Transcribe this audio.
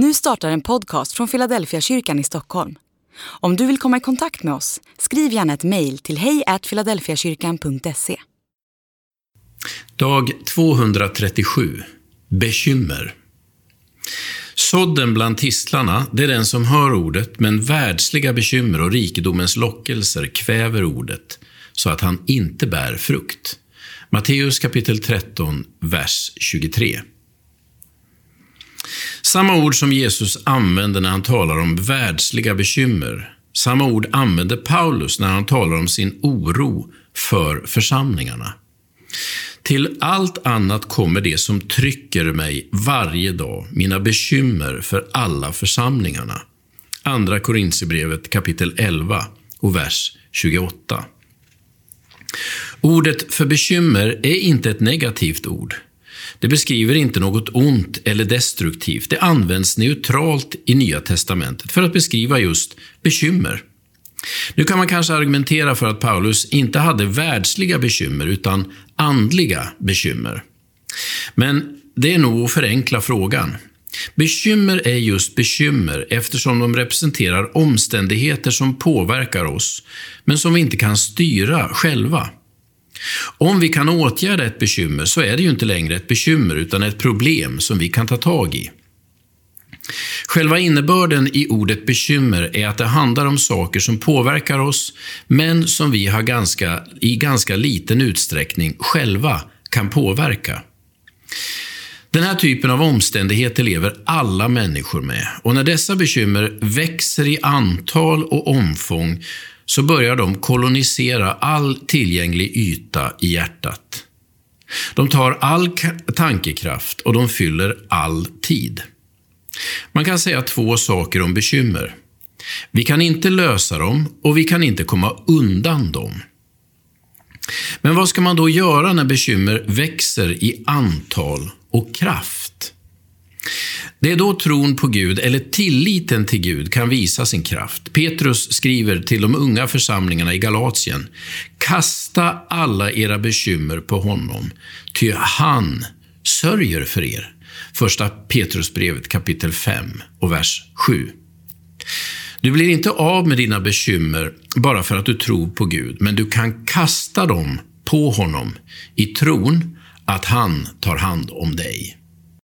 Nu startar en podcast från Philadelphia kyrkan i Stockholm. Om du vill komma i kontakt med oss, skriv gärna ett mejl till hejfiladelfiakyrkan.se. Dag 237. Bekymmer. Sådden bland tistlarna, det är den som hör ordet, men världsliga bekymmer och rikedomens lockelser kväver ordet, så att han inte bär frukt. Matteus kapitel 13, vers 23. Samma ord som Jesus använder när han talar om världsliga bekymmer, samma ord använder Paulus när han talar om sin oro för församlingarna. Till allt annat kommer det som trycker mig varje dag, mina bekymmer för alla församlingarna. Andra Korintierbrevet kapitel 11 och vers 28. Ordet för bekymmer är inte ett negativt ord. Det beskriver inte något ont eller destruktivt. Det används neutralt i Nya testamentet för att beskriva just bekymmer. Nu kan man kanske argumentera för att Paulus inte hade världsliga bekymmer utan andliga bekymmer. Men det är nog att förenkla frågan. Bekymmer är just bekymmer eftersom de representerar omständigheter som påverkar oss, men som vi inte kan styra själva. Om vi kan åtgärda ett bekymmer så är det ju inte längre ett bekymmer utan ett problem som vi kan ta tag i. Själva innebörden i ordet bekymmer är att det handlar om saker som påverkar oss, men som vi har ganska, i ganska liten utsträckning själva kan påverka. Den här typen av omständigheter lever alla människor med och när dessa bekymmer växer i antal och omfång så börjar de kolonisera all tillgänglig yta i hjärtat. De tar all tankekraft och de fyller all tid. Man kan säga två saker om bekymmer. Vi kan inte lösa dem och vi kan inte komma undan dem. Men vad ska man då göra när bekymmer växer i antal och kraft? Det är då tron på Gud, eller tilliten till Gud, kan visa sin kraft. Petrus skriver till de unga församlingarna i Galatien. Kasta alla era bekymmer på honom, ty han sörjer för er. Första Petrusbrevet kapitel 5 och vers 7. Du blir inte av med dina bekymmer bara för att du tror på Gud, men du kan kasta dem på honom i tron att han tar hand om dig.